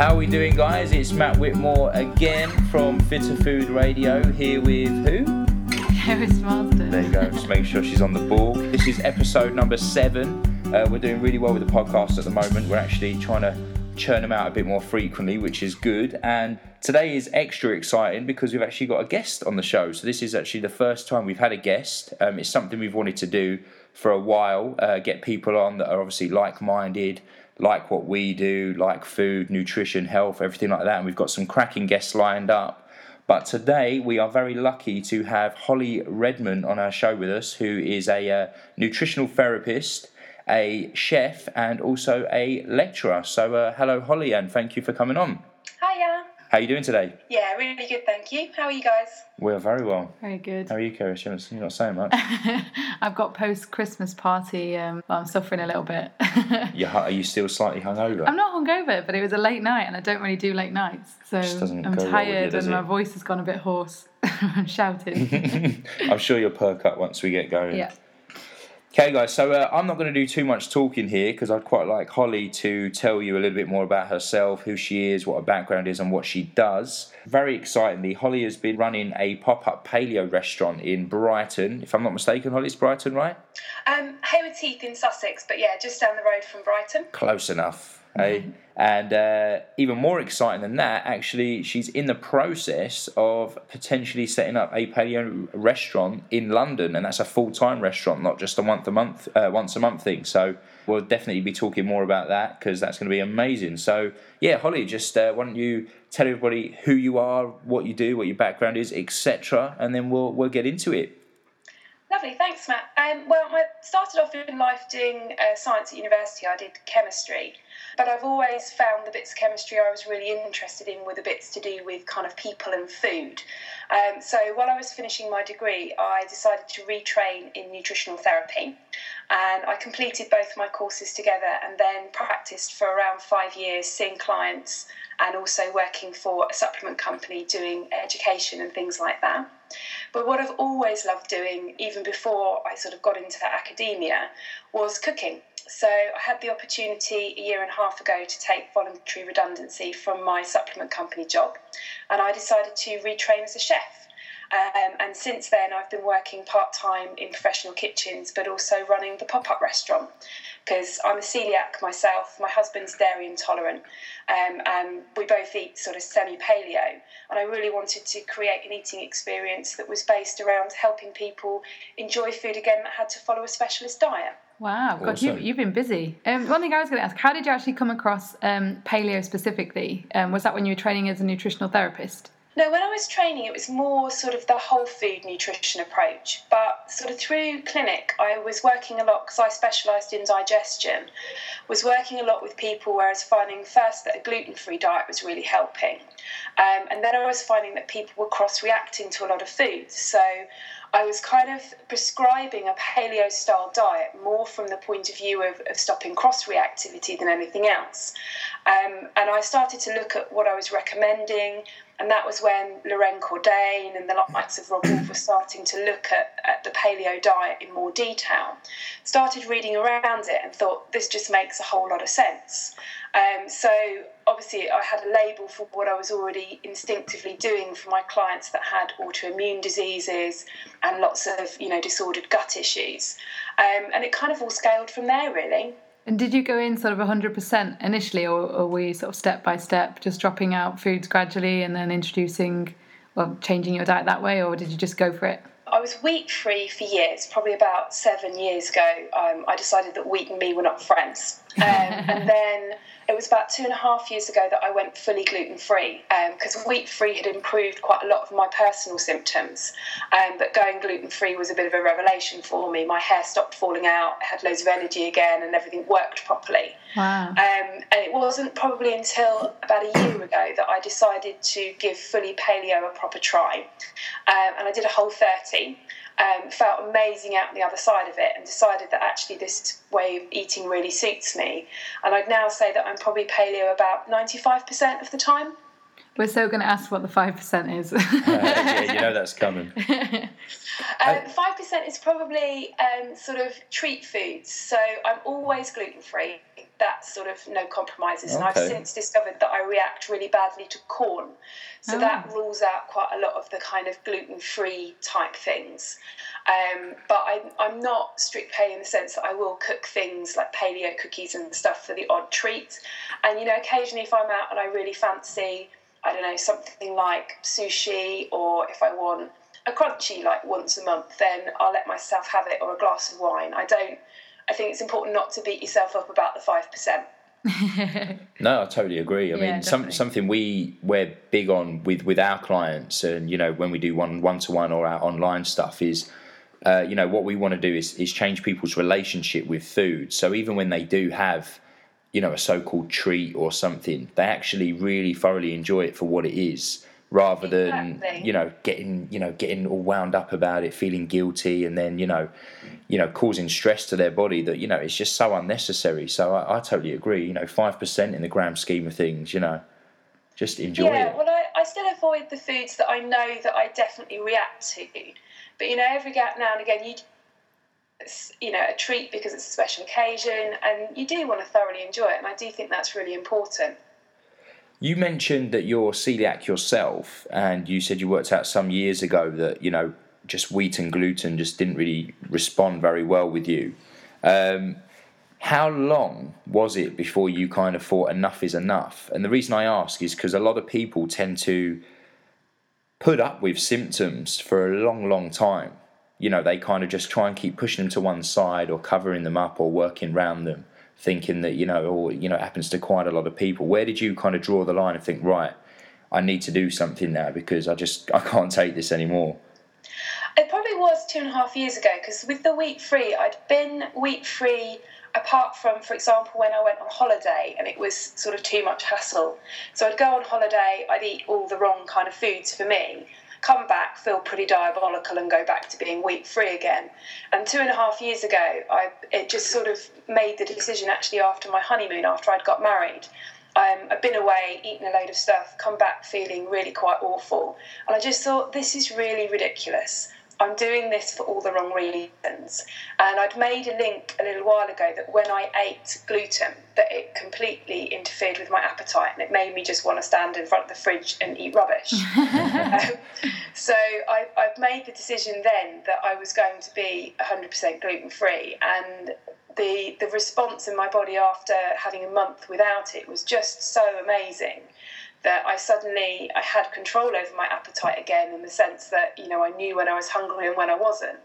How are we doing, guys? It's Matt Whitmore again from Fitter Food Radio here with who? Keris Marsden. There you go, just making sure she's on the ball. This is episode number seven. Uh, we're doing really well with the podcast at the moment. We're actually trying to churn them out a bit more frequently, which is good. And today is extra exciting because we've actually got a guest on the show. So this is actually the first time we've had a guest. Um, it's something we've wanted to do for a while, uh, get people on that are obviously like-minded, like what we do, like food, nutrition, health, everything like that. And we've got some cracking guests lined up. But today we are very lucky to have Holly Redman on our show with us, who is a uh, nutritional therapist, a chef, and also a lecturer. So, uh, hello, Holly, and thank you for coming on. Hiya. How are you doing today? Yeah, really good, thank you. How are you guys? We're very well. Very good. How are you, Keris? You're not- you're not saying much. I've got post Christmas party. Um, well, I'm suffering a little bit. you, hu- are you still slightly hungover? I'm not hungover, but it was a late night, and I don't really do late nights, so I'm go well you, tired does and my voice has gone a bit hoarse. I'm shouting. I'm sure you'll perk up once we get going. yeah. Okay, guys, so uh, I'm not going to do too much talking here because I'd quite like Holly to tell you a little bit more about herself, who she is, what her background is, and what she does. Very excitingly, Holly has been running a pop up paleo restaurant in Brighton. If I'm not mistaken, Holly, it's Brighton, right? Um, Haywards Heath in Sussex, but yeah, just down the road from Brighton. Close enough. Eh? And uh, even more exciting than that, actually, she's in the process of potentially setting up a paleo restaurant in London, and that's a full time restaurant, not just a month a month, uh, once a month thing. So we'll definitely be talking more about that because that's going to be amazing. So yeah, Holly, just uh, why don't you tell everybody who you are, what you do, what your background is, etc., and then we'll we'll get into it. Lovely, thanks, Matt. Um, well, I started off in life doing uh, science at university. I did chemistry, but I've always found the bits of chemistry I was really interested in were the bits to do with kind of people and food. Um, so while I was finishing my degree, I decided to retrain in nutritional therapy, and I completed both my courses together, and then practiced for around five years, seeing clients and also working for a supplement company doing education and things like that. But what I've always loved doing, even before I sort of got into that academia, was cooking. So I had the opportunity a year and a half ago to take voluntary redundancy from my supplement company job, and I decided to retrain as a chef. Um, and since then, I've been working part time in professional kitchens, but also running the pop up restaurant because I'm a celiac myself. My husband's dairy intolerant, um, and we both eat sort of semi paleo. And I really wanted to create an eating experience that was based around helping people enjoy food again that had to follow a specialist diet. Wow, God, Awesome. you've, you've been busy. Um, one thing I was going to ask: How did you actually come across um, paleo specifically? Um, was that when you were training as a nutritional therapist? No, when I was training, it was more sort of the whole food nutrition approach. But sort of through clinic, I was working a lot because I specialised in digestion. Was working a lot with people, whereas finding first that a gluten-free diet was really helping, um, and then I was finding that people were cross-reacting to a lot of foods. So I was kind of prescribing a paleo style diet more from the point of view of, of stopping cross reactivity than anything else. Um, and I started to look at what I was recommending, and that was when Loren Cordain and the likes of Robb Wolf were starting to look at, at the paleo diet in more detail. Started reading around it and thought this just makes a whole lot of sense. Um, so obviously, I had a label for what I was already instinctively doing for my clients that had autoimmune diseases and lots of you know disordered gut issues, um, and it kind of all scaled from there really. And did you go in sort of 100% initially, or, or were you sort of step by step, just dropping out foods gradually and then introducing, well, changing your diet that way, or did you just go for it? I was wheat free for years, probably about seven years ago. Um, I decided that wheat and me were not friends. Um, and then it was about two and a half years ago that I went fully gluten free because wheat free had improved quite a lot of my personal symptoms. Um, but going gluten free was a bit of a revelation for me. My hair stopped falling out, I had loads of energy again, and everything worked properly. Wow. Um, and it wasn't probably until about a year ago that I decided to give fully paleo a proper try. Um, and I did a whole 30. Um, felt amazing out on the other side of it and decided that actually this way of eating really suits me. And I'd now say that I'm probably paleo about 95% of the time. We're so going to ask what the 5% is. Uh, yeah, you know that's coming. Um, Five percent is probably um, sort of treat foods. So I'm always gluten free. That's sort of no compromises. And I've since discovered that I react really badly to corn. So that rules out quite a lot of the kind of gluten free type things. Um, but I, I'm not strict paleo in the sense that I will cook things like paleo cookies and stuff for the odd treat. And, you know, occasionally if I'm out and I really fancy, I don't know, something like sushi or if I want a crunchy like once a month, then I'll let myself have it or a glass of wine. I don't, I think it's important not to beat yourself up about the 5%. No, I totally agree. I Yeah, mean, some, something we we're big on with with our clients, and you know, when we do one one to one or our online stuff, is uh, you know what we want to do is is change people's relationship with food. So even when they do have you know a so-called treat or something, they actually really thoroughly enjoy it for what it is, rather than you know getting you know getting all wound up about it, feeling guilty, and then you know you know causing stress to their body that you know it's just so unnecessary. So I, I totally agree. You know, five percent in the grand scheme of things, you know, just enjoy yeah, it. well, I, I still avoid the foods that I know that I definitely react to. But you know, every ga- now and again, you it's, you know a treat because it's a special occasion, and you do want to thoroughly enjoy it. And I do think that's really important. You mentioned that you're celiac yourself, and you said you worked out some years ago that you know just wheat and gluten just didn't really respond very well with you. Um, how long was it before you kind of thought enough is enough? And the reason I ask is because a lot of people tend to put up with symptoms for a long, long time. You know, they kind of just try and keep pushing them to one side or covering them up or working around them, thinking that, you know, or, you know, it happens to quite a lot of people. Where did you kind of draw the line and think, right, I need to do something now because I just, I can't take this anymore? It probably was two and a half years ago because with the wheat free, I'd been wheat free apart from, for example, when I went on holiday and it was sort of too much hassle. So I'd go on holiday, I'd eat all the wrong kind of foods for me, come back, feel pretty diabolical, and go back to being wheat free again. And two and a half years ago, I it just sort of made the decision actually after my honeymoon, after I'd got married. Um, I've been away, eaten a load of stuff, come back feeling really quite awful. And I just thought, this is really ridiculous. I'm doing this for all the wrong reasons. And I'd made a link a little while ago that when I ate gluten, that it completely interfered with my appetite and it made me just want to stand in front of the fridge and eat rubbish. um, so I, I've made the decision then that I was going to be 100% gluten free. And the, the response in my body after having a month without it was just so amazing that I suddenly I had control over my appetite again in the sense that you know I knew when I was hungry and when I wasn't.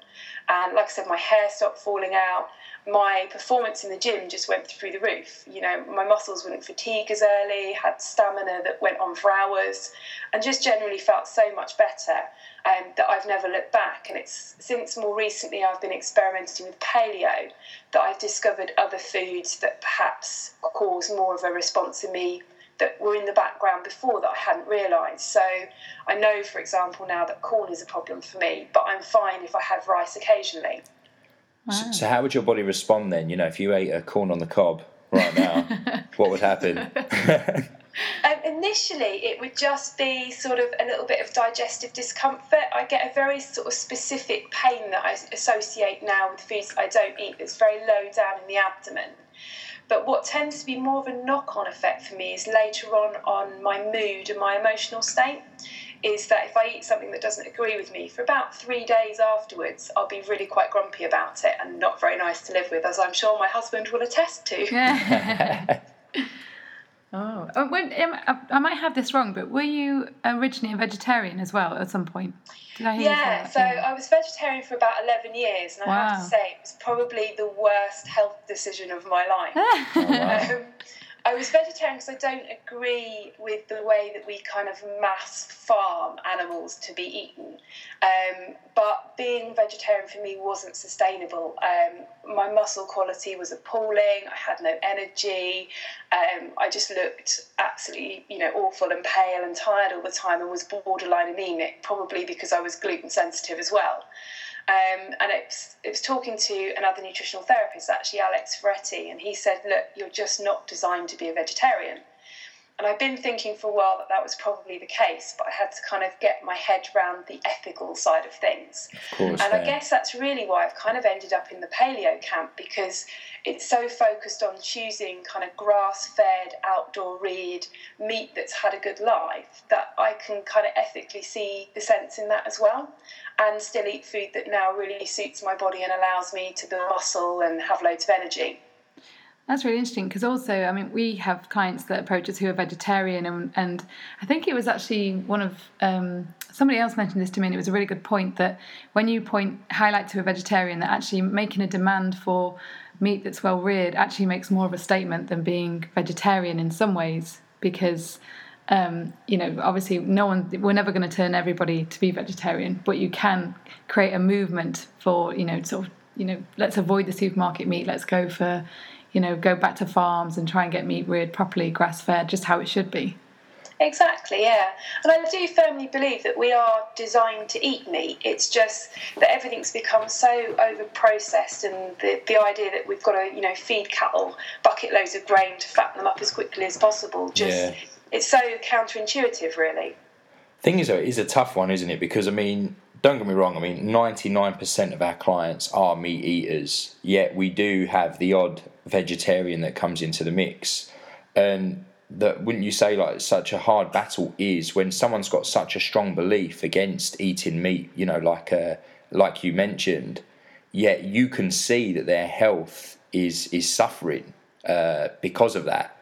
And like I said, my hair stopped falling out. My performance in the gym just went through the roof. You know, my muscles wouldn't fatigue as early, had stamina that went on for hours, and just generally felt so much better um, that I've never looked back. And it's since more recently I've been experimenting with paleo that I've discovered other foods that perhaps cause more of a response in me that were in the background before that I hadn't realised. So I know, for example, now that corn is a problem for me, but I'm fine if I have rice occasionally. So, so how would your body respond then? You know, if you ate a corn on the cob right now, what would happen? Um, initially, it would just be sort of a little bit of digestive discomfort. I get a very sort of specific pain that I associate now with foods I don't eat that's very low down in the abdomen. But what tends to be more of a knock on effect for me is later on on my mood and my emotional state. Is that if I eat something that doesn't agree with me for about three days afterwards, I'll be really quite grumpy about it and not very nice to live with, as I'm sure my husband will attest to. oh, oh, when, um, I, might have this wrong, but were you originally a vegetarian as well at some point? Did I hear you Yeah, so I was vegetarian for about 11 years, and I have to say it was probably the worst health decision of my life. Oh, wow. Um, I was vegetarian because I don't agree with the way that we kind of mass farm animals to be eaten. Um, but being vegetarian for me wasn't sustainable. Um, my muscle quality was appalling. I had no energy. Um, I just looked absolutely, you know, awful and pale and tired all the time, and was borderline anemic, probably because I was gluten sensitive as well. Um, and it was, it was talking to another nutritional therapist, actually Alex Ferretti, and he said, "Look, you're just not designed to be a vegetarian." And I've been thinking for a while that that was probably the case, but I had to kind of get my head around the ethical side of things. Of course, and yeah. I guess that's really why I've kind of ended up in the paleo camp because it's so focused on choosing kind of grass fed, outdoor reared meat that's had a good life that I can kind of ethically see the sense in that as well and still eat food that now really suits my body and allows me to build muscle and have loads of energy. That's really interesting because also, I mean, we have clients that approach us who are vegetarian, and, and I think it was actually one of um, somebody else mentioned this to me, and it was a really good point that when you point highlight to a vegetarian that actually making a demand for meat that's well reared actually makes more of a statement than being vegetarian in some ways because. Um, you know, obviously, no one. We're never going to turn everybody to be vegetarian, but you can create a movement for, you know, sort of, you know, let's avoid the supermarket meat. Let's go for, you know, go back to farms and try and get meat reared properly, grass fed, just how it should be. Exactly, yeah. And I do firmly believe that we are designed to eat meat. It's just that everything's become so over processed and the, the idea that we've got to, you know, feed cattle bucket loads of grain to fatten them up as quickly as possible. Just Yeah. it's so counterintuitive really. Thing is, though, it is a tough one, isn't it? Because I mean, don't get me wrong. I mean, ninety-nine percent of our clients are meat eaters. Yet we do have the odd vegetarian that comes into the mix, and that wouldn't you say like such a hard battle is when someone's got such a strong belief against eating meat. You know, like uh, like you mentioned, yet you can see that their health is is suffering uh, because of that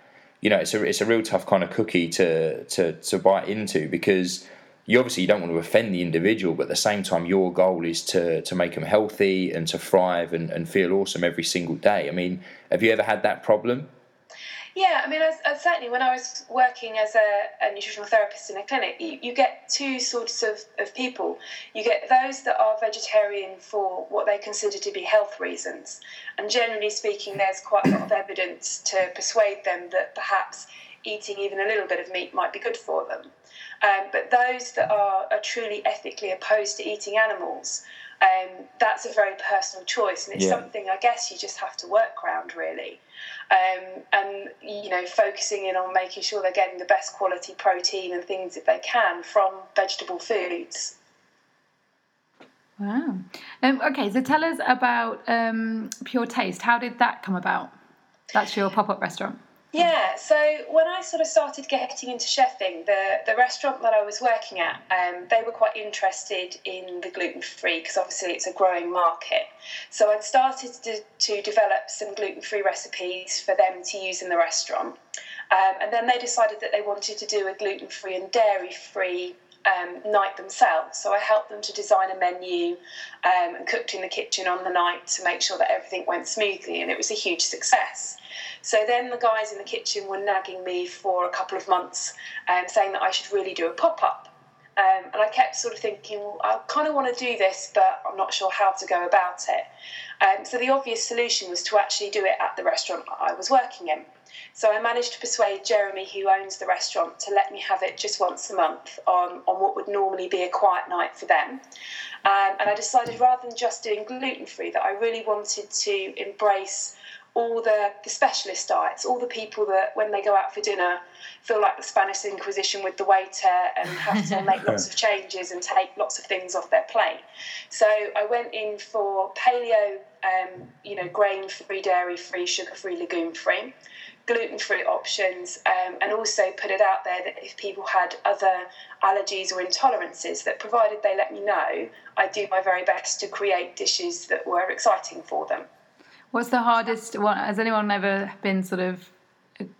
you know, it's a it's a real tough kind of cookie to to to bite into because you obviously you don't want to offend the individual, but at the same time, your goal is to to make them healthy and to thrive and, and feel awesome every single day. I mean, have you ever had that problem? Yeah, I mean, I, I certainly when I was working as a, a nutritional therapist in a clinic, you, you get two sorts of, of people. You get those that are vegetarian for what they consider to be health reasons. And generally speaking, there's quite a lot of evidence to persuade them that perhaps eating even a little bit of meat might be good for them. Um, but those that are, are truly ethically opposed to eating animals, um, that's a very personal choice, and it's Yeah. something I guess you just have to work around really. Um, and you know, focusing in on making sure they're getting the best quality protein and things that they can from vegetable foods. Wow. Um, okay, so tell us about um, Pure Taste. How did that come about? That's your pop up restaurant. Yeah, so when I sort of started getting into chefing, the, the restaurant that I was working at, um, they were quite interested in the gluten free because obviously it's a growing market. So I'd started to, to develop some gluten free recipes for them to use in the restaurant. Um, and then they decided that they wanted to do a gluten free and dairy free um, night themselves. So I helped them to design a menu um, and cooked in the kitchen on the night to make sure that everything went smoothly, and it was a huge success. So then the guys in the kitchen were nagging me for a couple of months, um, saying that I should really do a pop up. Um, and I kept sort of thinking, well, I kind of want to do this, but I'm not sure how to go about it. Um, so the obvious solution was to actually do it at the restaurant I was working in. So I managed to persuade Jeremy, who owns the restaurant, to let me have it just once a month on, on what would normally be a quiet night for them. Um, and I decided rather than just doing gluten free, that I really wanted to embrace all the, the specialist diets, all the people that when they go out for dinner feel like the Spanish Inquisition with the waiter and have to make lots of changes and take lots of things off their plate. So I went in for paleo, um, you know, grain free, dairy free, sugar free, legume free, gluten free options, um, and also put it out there that if people had other allergies or intolerances, that provided they let me know, I'd do my very best to create dishes that were exciting for them. What's the hardest one? Has anyone ever been sort of,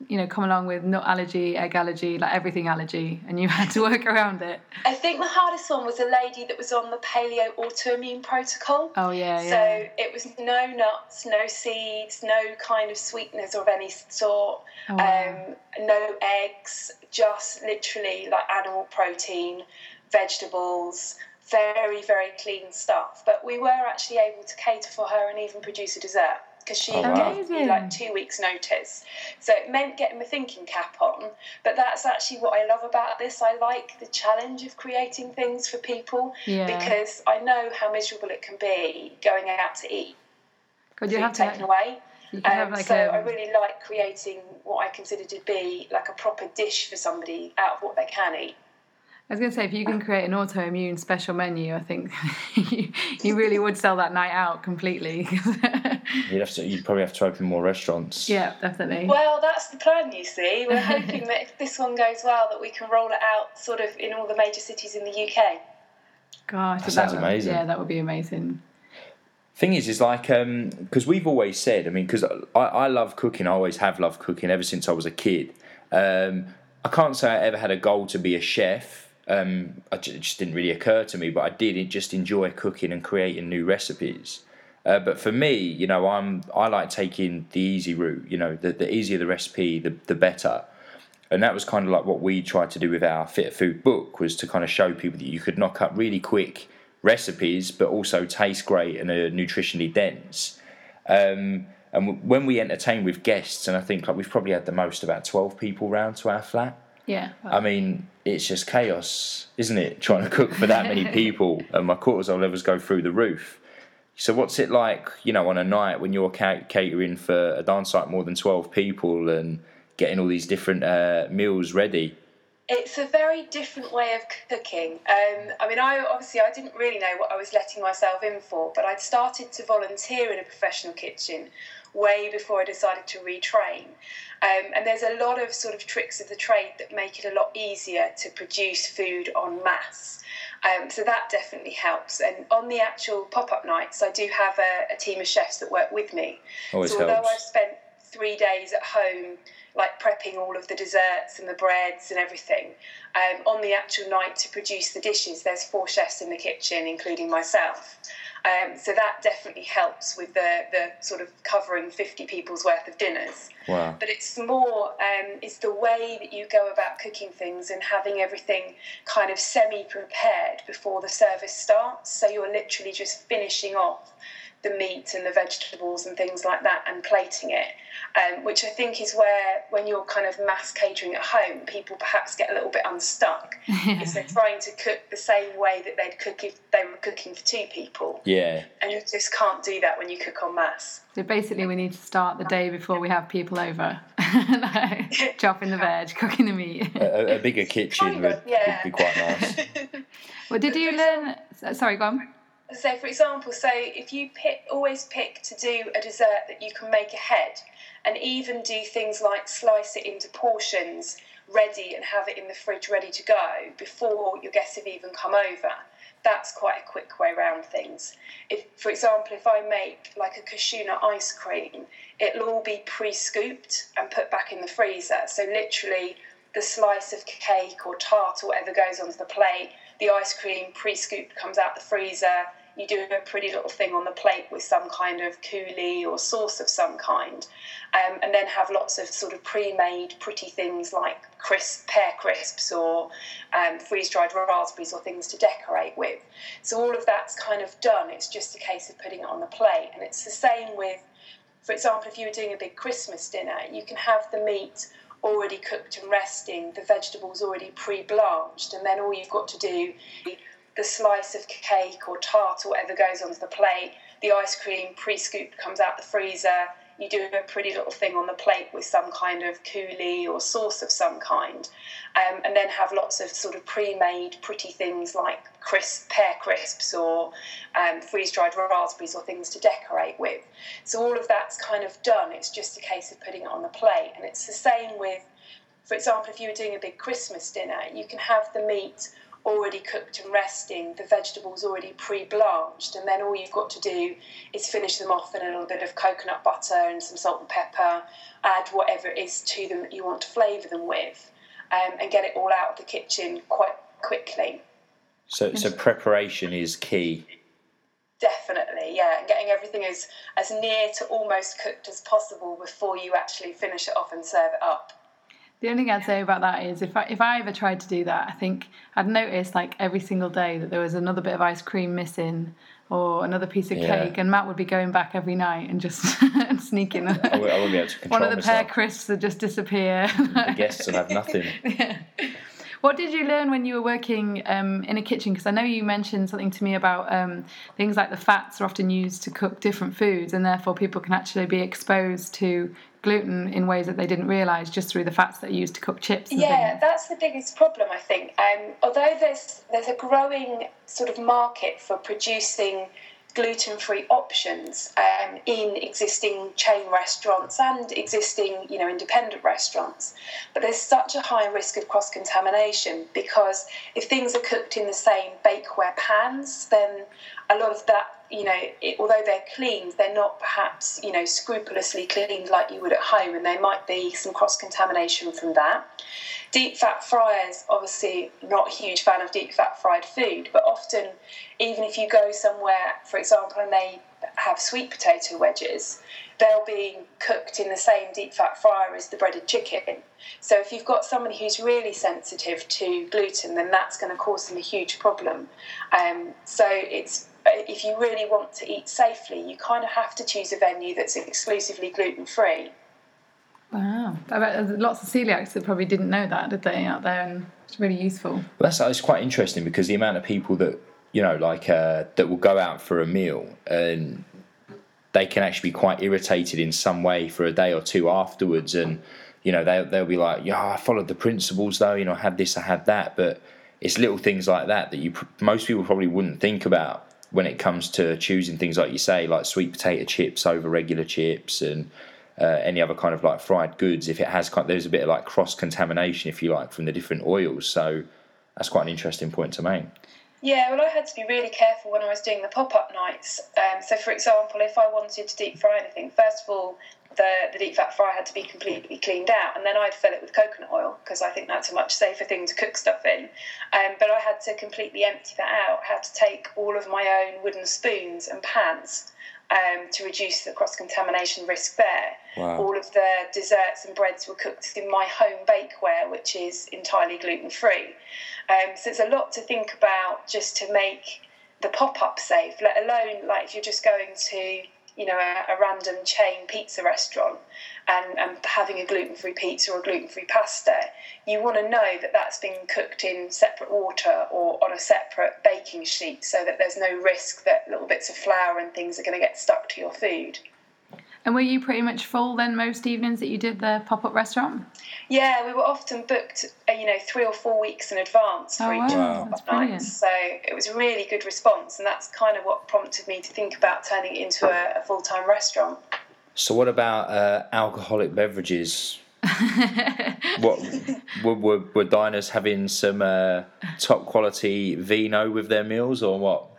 you know, come along with nut allergy, egg allergy, like everything allergy, and you had to work around it? I think the hardest one was a lady that was on the paleo autoimmune protocol. Oh yeah, yeah. So it was no nuts, no seeds, no kind of sweeteners of any sort, Oh, wow. um, no eggs, just literally like animal protein, vegetables, very, very clean stuff. But we were actually able to cater for her and even produce a dessert because she Oh, wow. gave me like two weeks' notice. So it meant getting my thinking cap on. But that's actually what I love about this. I like the challenge of creating things for people Yeah. because I know how miserable it can be going out to eat, God, you food have taken to. away. You have Um, like so a- I really like creating what I consider to be like a proper dish for somebody out of what they can eat. I was going to say, if you can create an autoimmune special menu, I think you, you really would sell that night out completely. You'd have to. You'd probably have to open more restaurants. yeah, definitely. Well, that's the plan, you see. We're hoping that if this one goes well, that we can roll it out sort of in all the major cities in the UK. Gosh, That sounds amazing. Yeah, that would be amazing. Thing is, is like because we've always said. I mean, because I, I love cooking. I always have loved cooking ever since I was a kid. Um, I can't say I ever had a goal to be a chef. Um, I it just didn't really occur to me, but I did just enjoy cooking and creating new recipes. Uh, but for me, you know, I'm I like taking the easy route. You know, the, the easier the recipe, the the better. And that was kind of like what we tried to do with our Fit Food book was to kind of show people that you could knock up really quick recipes, but also taste great and are nutritionally dense. Um, and w- when we entertain with guests, and I think like we've probably had the most about twelve people round to our flat. Yeah. I mean, it's just chaos, isn't it? Trying to cook for that many people, and my cortisol levels go through the roof. So, what's it like, you know, on a night when you're catering for a dance site more than twelve people and getting all these different uh, meals ready? It's a very different way of cooking. Um, I mean, I obviously I didn't really know what I was letting myself in for, but I'd started to volunteer in a professional kitchen way before I decided to retrain. Um, and there's a lot of sort of tricks of the trade that make it a lot easier to produce food en masse. Um, so that definitely helps. And on the actual pop-up nights, I do have a, a team of chefs that work with me. Always so although helps. I've spent three days at home, like prepping all of the desserts and the breads and everything, um, on the actual night to produce the dishes, there's four chefs in the kitchen, including myself. Um, so that definitely helps with the, the sort of covering 50 people's worth of dinners. Wow. But it's more, um, it's the way that you go about cooking things and having everything kind of semi prepared before the service starts. So you're literally just finishing off the meat and the vegetables and things like that and plating it, um, which I think is where, when you're kind of mass catering at home, people perhaps get a little bit unstuck because they're trying to cook the same way that they'd cook if they were cooking for two people. Yeah. And you just can't do that when you cook on mass. So basically, we need to start the day before we have people over. like, chopping the veg, cooking the meat. A, a bigger kitchen Kind of, would, yeah. would be quite nice. well, did you learn? Sorry, go on. So, for example, so if you pick, always pick to do a dessert that you can make ahead, and even do things like slice it into portions ready and have it in the fridge ready to go before your guests have even come over. That's quite a quick way around things. If, for example, if I make like a cashew nut ice cream, it'll all be pre-scooped and put back in the freezer. So literally, the slice of cake or tart or whatever goes onto the plate, the ice cream pre-scooped comes out the freezer. You do a pretty little thing on the plate with some kind of coulis or sauce of some kind, um, and then have lots of sort of pre-made pretty things like crisp pear crisps or um, freeze-dried raspberries or things to decorate with. So all of that's kind of done. It's just a case of putting it on the plate, and it's the same with, for example, if you were doing a big Christmas dinner, you can have the meat already cooked and resting, the vegetables already pre-blanched, and then all you've got to do the slice of cake or tart or whatever goes onto the plate, the ice cream pre-scooped comes out the freezer. You do a pretty little thing on the plate with some kind of coulis or sauce of some kind, um, and then have lots of sort of pre-made pretty things like crisp pear crisps or um, freeze-dried raspberries or things to decorate with. So all of that's kind of done. It's just a case of putting it on the plate, and it's the same with, for example, if you were doing a big Christmas dinner, you can have the meat already cooked and resting, the vegetables already pre-blanched, and then all you've got to do is finish them off in a little bit of coconut butter and some salt and pepper, add whatever it is to them that you want to flavour them with, um, and get it all out of the kitchen quite quickly. So, so preparation is key. Definitely, yeah, and getting everything as, as near to almost cooked as possible before you actually finish it off and serve it up. The only thing I'd say about that is if I, if I ever tried to do that, I think I'd notice like every single day that there was another bit of ice cream missing or another piece of Yeah. cake, and Matt would be going back every night and just sneaking. I won't be able to control One of the pear myself. crisps would just disappear. The guests will have nothing. what did you learn when you were working um, in a kitchen? Because I know you mentioned something to me about um, things like the fats are often used to cook different foods, and therefore people can actually be exposed to gluten in ways that they didn't realise just through the fats that are used to cook chips. yeah, things. that's the biggest problem, I think. Um, although there's there's a growing sort of market for producing gluten-free options um, in existing chain restaurants and existing, you know, independent restaurants. But there's such a high risk of cross-contamination because if things are cooked in the same bakeware pans, then a lot of that you know, it, although they're cleaned, they're not perhaps, you know, scrupulously cleaned like you would at home, and there might be some cross contamination from that. Deep fat fryers, obviously, not a huge fan of deep fat fried food, but often, even if you go somewhere, for example, and they have sweet potato wedges, they'll be cooked in the same deep fat fryer as the breaded chicken. So if you've got somebody who's really sensitive to gluten, then that's going to cause them a huge problem. Um, so it's if you really want to eat safely, you kind of have to choose a venue that's exclusively gluten free. Wow, I bet there's lots of celiacs that probably didn't know that, did they, out there? And it's really useful. Well, that's it's quite interesting because the amount of people that you know, like uh, that will go out for a meal and they can actually be quite irritated in some way for a day or two afterwards, and you know they they'll be like, yeah, I followed the principles though, you know, I had this, I had that, but it's little things like that that you most people probably wouldn't think about when it comes to choosing things like you say, like sweet potato chips over regular chips and uh, any other kind of like fried goods. If it has, kind, of, there's a bit of like cross contamination, if you like, from the different oils. So that's quite an interesting point to make. Yeah, well, I had to be really careful when I was doing the pop up nights. Um, so, for example, if I wanted to deep fry anything, first of all, the, the deep fat fry had to be completely cleaned out, and then I'd fill it with coconut oil because I think that's a much safer thing to cook stuff in. Um, but I had to completely empty that out. I had to take all of my own wooden spoons and pans um, to reduce the cross contamination risk there. Wow. All of the desserts and breads were cooked in my home bakeware, which is entirely gluten free. Um, so it's a lot to think about just to make the pop up safe, let alone like if you're just going to you know, a, a random chain pizza restaurant and, and having a gluten free pizza or a gluten free pasta, you want to know that that's been cooked in separate water or on a separate baking sheet so that there's no risk that little bits of flour and things are going to get stuck to your food. And were you pretty much full then most evenings that you did the pop up restaurant? Yeah, we were often booked, uh, you know, three or four weeks in advance for oh, each wow. pop up night. So it was a really good response, and that's kind of what prompted me to think about turning it into a, a full time restaurant. So, what about uh, alcoholic beverages? what were, were, were, diners having some uh, top quality vino with their meals, or what?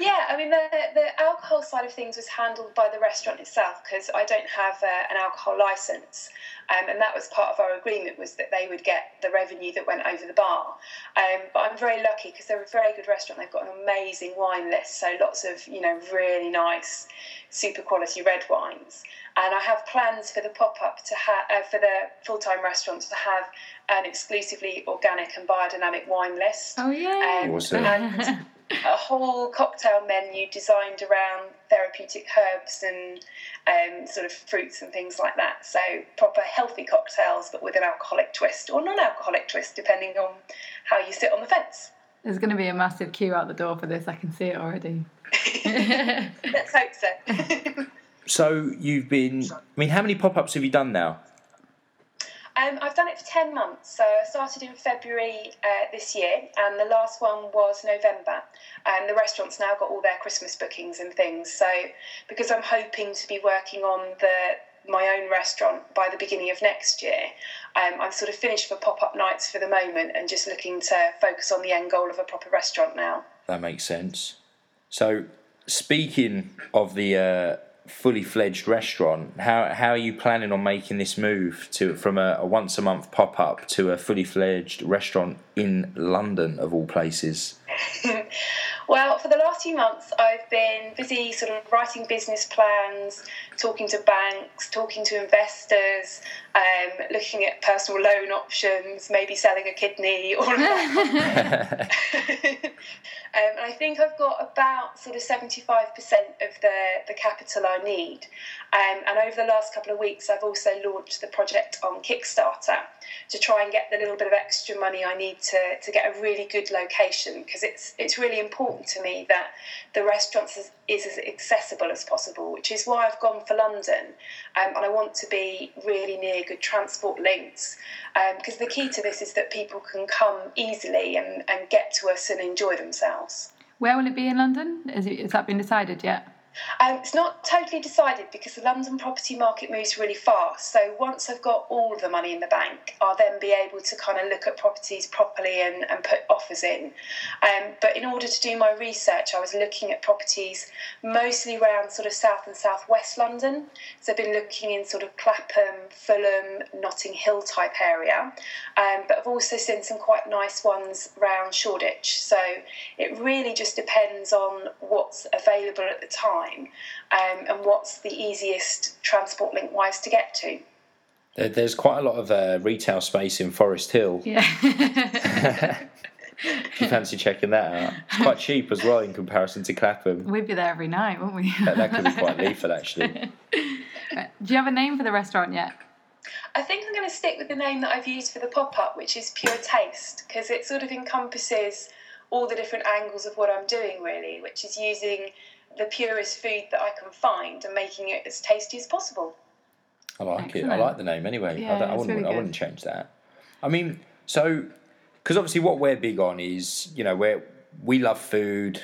Yeah, I mean, the, the alcohol side of things was handled by the restaurant itself because I don't have uh, an alcohol license. Um, and that was part of our agreement was that they would get the revenue that went over the bar. Um, but I'm very lucky because they're a very good restaurant. They've got an amazing wine list, so lots of you know really nice, super quality red wines. And I have plans for the pop up to have uh, for the full time restaurant to have an exclusively organic and biodynamic wine list. Oh yeah, um, awesome. And, a whole cocktail menu designed around therapeutic herbs and um, sort of fruits and things like that. So proper healthy cocktails, but with an alcoholic twist or non-alcoholic twist, depending on how you sit on the fence. There's going to be a massive queue out the door for this. I can see it already. Let's hope so. so you've been. I mean, how many pop-ups have you done now? Um, I've done it for 10 months. So I started in February uh, this year, and the last one was November. And the restaurant's now got all their Christmas bookings and things. So because I'm hoping to be working on the my own restaurant by the beginning of next year, um, I'm sort of finished for pop up nights for the moment and just looking to focus on the end goal of a proper restaurant now. That makes sense. So, speaking of the uh, fully fledged restaurant. How how are you planning on making this move to from a, a once a month pop up to a fully fledged restaurant in London of all places? well, for the last few months, I've been busy sort of writing business plans, talking to banks, talking to investors, um, looking at personal loan options, maybe selling a kidney, that. um, I think I've got about sort of 75% of the, the capital I need. Um, and over the last couple of weeks, I've also launched the project on Kickstarter to try and get the little bit of extra money I need to, to get a really good location because it's, it's really important to me that the restaurant is, is as accessible as possible, which is why I've gone for London. Um, and I want to be really near good transport links because um, the key to this is that people can come easily and, and get to us and enjoy themselves. Where will it be in London? Is, it, has that been decided yet? Um, it's not totally decided because the London property market moves really fast. So once I've got all the money in the bank, I'll then be able to kind of look at properties properly and, and put offers in. Um, but in order to do my research, I was looking at properties mostly around sort of south and southwest London. So I've been looking in sort of Clapham, Fulham, Notting Hill type area. Um, but I've also seen some quite nice ones around Shoreditch. So it really just depends on what's available at the time time um, and what's the easiest transport link wise to get to. There's quite a lot of uh, retail space in Forest Hill. Yeah. if you fancy checking that out, it's quite cheap as well in comparison to Clapham. We'd be there every night, wouldn't we? that, that could be quite lethal, actually. Do you have a name for the restaurant yet? I think I'm going to stick with the name that I've used for the pop up, which is Pure Taste, because it sort of encompasses all the different angles of what I'm doing, really, which is using the purest food that I can find and making it as tasty as possible. I like Excellent. it. I like the name anyway. Yeah, I, I wouldn't. Really I wouldn't change that. I mean, so because obviously what we're big on is you know where we love food.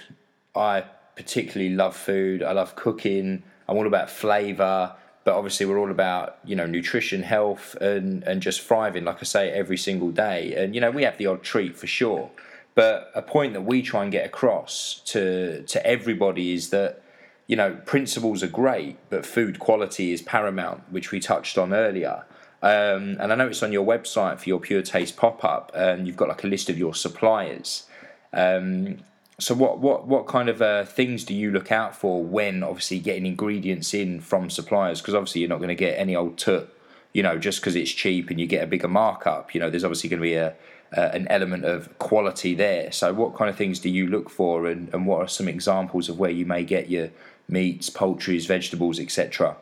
I particularly love food. I love cooking. I'm all about flavour, but obviously we're all about you know nutrition, health, and and just thriving. Like I say, every single day. And you know we have the odd treat for sure. But a point that we try and get across to to everybody is that you know principles are great, but food quality is paramount, which we touched on earlier. Um, and I know it's on your website for your Pure Taste pop up, and you've got like a list of your suppliers. Um, so what what what kind of uh, things do you look out for when obviously getting ingredients in from suppliers? Because obviously you're not going to get any old tut, you know, just because it's cheap and you get a bigger markup. You know, there's obviously going to be a uh, an element of quality there. So, what kind of things do you look for, and, and what are some examples of where you may get your meats, poultries, vegetables, etc.?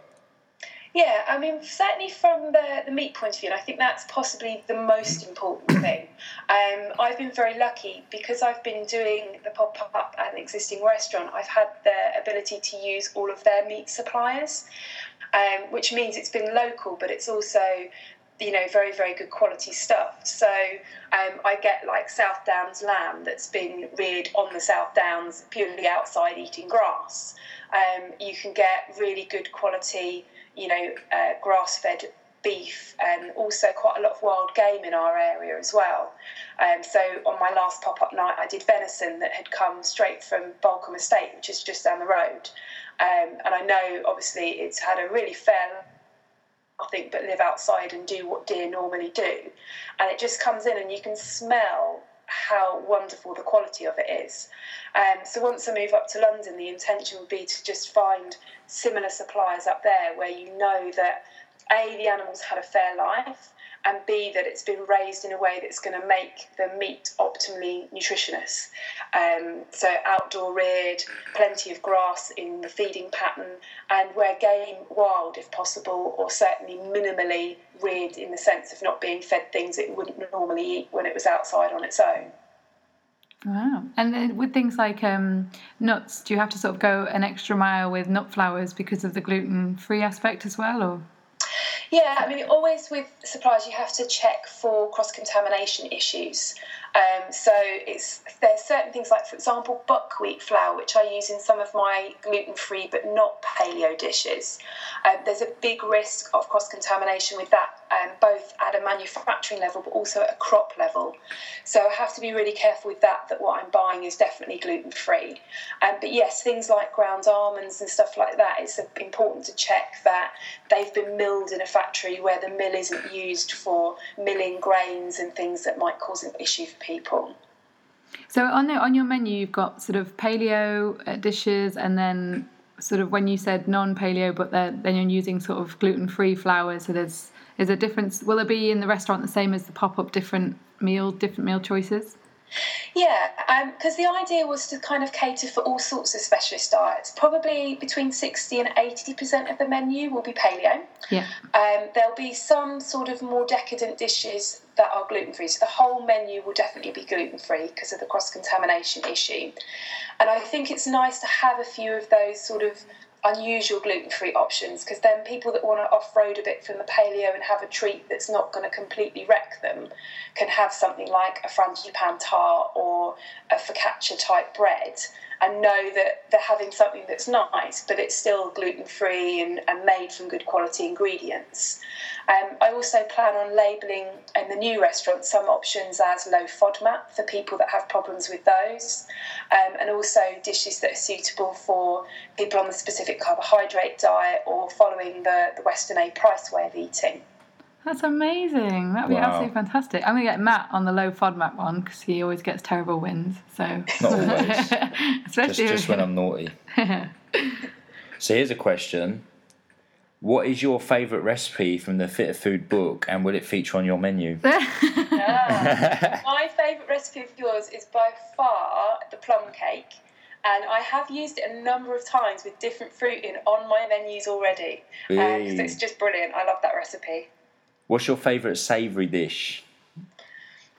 Yeah, I mean, certainly from the, the meat point of view, I think that's possibly the most important thing. Um, I've been very lucky because I've been doing the pop up at an existing restaurant, I've had the ability to use all of their meat suppliers. Um, which means it's been local, but it's also you know very very good quality stuff so um, i get like south downs lamb that's been reared on the south downs purely outside eating grass um, you can get really good quality you know uh, grass fed beef and also quite a lot of wild game in our area as well. Um, so on my last pop up night, I did venison that had come straight from Balcombe Estate, which is just down the road. Um, and I know obviously it's had a really fair nothing but live outside and do what deer normally do. And it just comes in and you can smell how wonderful the quality of it is. Um, so once I move up to London, the intention would be to just find similar suppliers up there where you know that A, the animals had a fair life, and B, that it's been raised in a way that's going to make the meat optimally nutritious. Um, so, outdoor reared, plenty of grass in the feeding pattern, and where game wild if possible, or certainly minimally reared in the sense of not being fed things it wouldn't normally eat when it was outside on its own. Wow. And then with things like um, nuts, do you have to sort of go an extra mile with nut flours because of the gluten free aspect as well? or? Yeah, I mean, always with supplies, you have to check for cross contamination issues. Um, so it's there's certain things like, for example, buckwheat flour, which I use in some of my gluten free but not paleo dishes. Um, there's a big risk of cross contamination with that, um, both at a manufacturing level but also at a crop level. So I have to be really careful with that. That what I'm buying is definitely gluten free. Um, but yes, things like ground almonds and stuff like that. It's important to check that they've been milled in a factory where the mill isn't used for milling grains and things that might cause an issue people. So on the on your menu, you've got sort of paleo uh, dishes and then sort of when you said non-paleo, but then you're using sort of gluten-free flours. So there's is a difference. Will it be in the restaurant the same as the pop-up different meal, different meal choices? Yeah, because um, the idea was to kind of cater for all sorts of specialist diets. Probably between 60 and 80% of the menu will be paleo. Yeah. Um, there'll be some sort of more decadent dishes that are gluten free. So the whole menu will definitely be gluten free because of the cross contamination issue. And I think it's nice to have a few of those sort of unusual gluten-free options because then people that want to off-road a bit from the paleo and have a treat that's not going to completely wreck them can have something like a frangipane tart or a focaccia type bread and know that they're having something that's nice, but it's still gluten free and, and, made from good quality ingredients. Um, I also plan on labelling in the new restaurant some options as low FODMAP for people that have problems with those, um, and also dishes that are suitable for people on the specific carbohydrate diet or following the, the Weston A Price way of eating. That's amazing. That'd be wow. absolutely fantastic. I'm going to get Matt on the low FODMAP one because he always gets terrible wins. So not always, especially just, just when I'm naughty. so here's a question: What is your favourite recipe from the Fitter Food book, and will it feature on your menu? my favourite recipe of yours is by far the plum cake and I have used it a number of times with different fruit in on my menus already. Um, it's just brilliant. I love that recipe. What's your favourite savoury dish?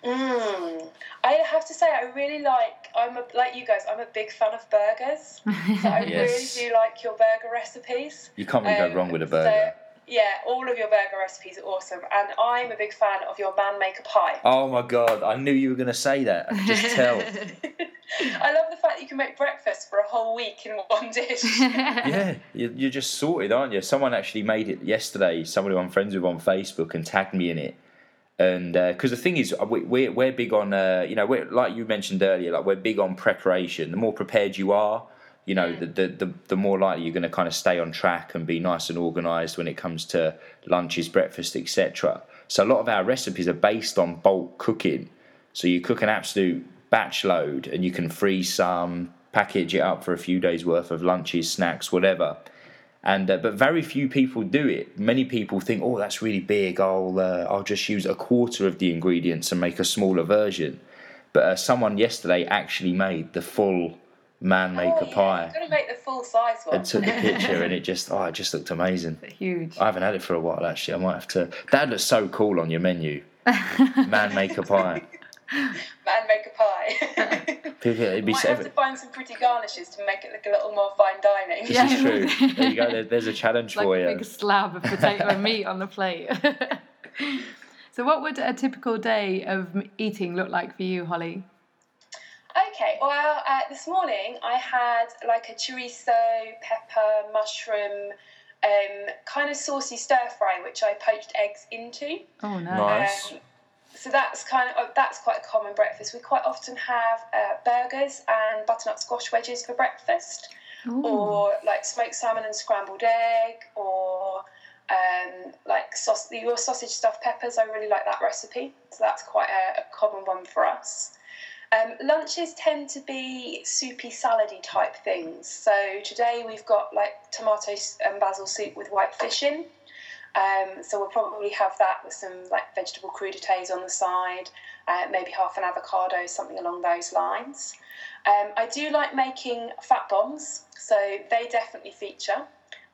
Mm. I have to say, I really like. I'm a, like you guys. I'm a big fan of burgers. So I yes. really do like your burger recipes. You can't really um, go wrong with a burger. So, yeah, all of your burger recipes are awesome, and I'm a big fan of your man maker pie. Oh my god! I knew you were going to say that. I could just tell. I love the fact that you can make breakfast for a whole week in one dish. yeah, you're just sorted, aren't you? Someone actually made it yesterday. Somebody who I'm friends with on Facebook and tagged me in it. And because uh, the thing is, we're we're big on uh, you know like you mentioned earlier, like we're big on preparation. The more prepared you are, you know, the, the, the, the more likely you're going to kind of stay on track and be nice and organised when it comes to lunches, breakfast, etc. So a lot of our recipes are based on bulk cooking. So you cook an absolute batch load and you can freeze some, package it up for a few days worth of lunches, snacks, whatever. And uh, but very few people do it. Many people think, "Oh, that's really big. I'll uh, I'll just use a quarter of the ingredients and make a smaller version." But uh, someone yesterday actually made the full man maker oh, yeah. pie. You've got to make the full size one. And took the picture, and it just oh, it just looked amazing. It's huge. I haven't had it for a while actually. I might have to. That looks so cool on your menu. man maker pie. Man make a pie. People, it'd be Might have to find some pretty garnishes to make it look a little more fine dining. This yeah. is true. There you go. There, there's a challenge like for a you. Like a big slab of potato and meat on the plate. so, what would a typical day of eating look like for you, Holly? Okay, well, uh, this morning I had like a chorizo, pepper, mushroom, um, kind of saucy stir fry, which I poached eggs into. Oh, nice. Um, so that's kind of oh, that's quite a common breakfast. We quite often have uh, burgers and butternut squash wedges for breakfast, Ooh. or like smoked salmon and scrambled egg, or um, like sauce, your sausage stuffed peppers. I really like that recipe, so that's quite a, a common one for us. Um, lunches tend to be soupy, salady type things. So today we've got like tomato and basil soup with white fish in. Um, so we'll probably have that with some like vegetable crudités on the side, uh, maybe half an avocado, something along those lines. Um, I do like making fat bombs, so they definitely feature.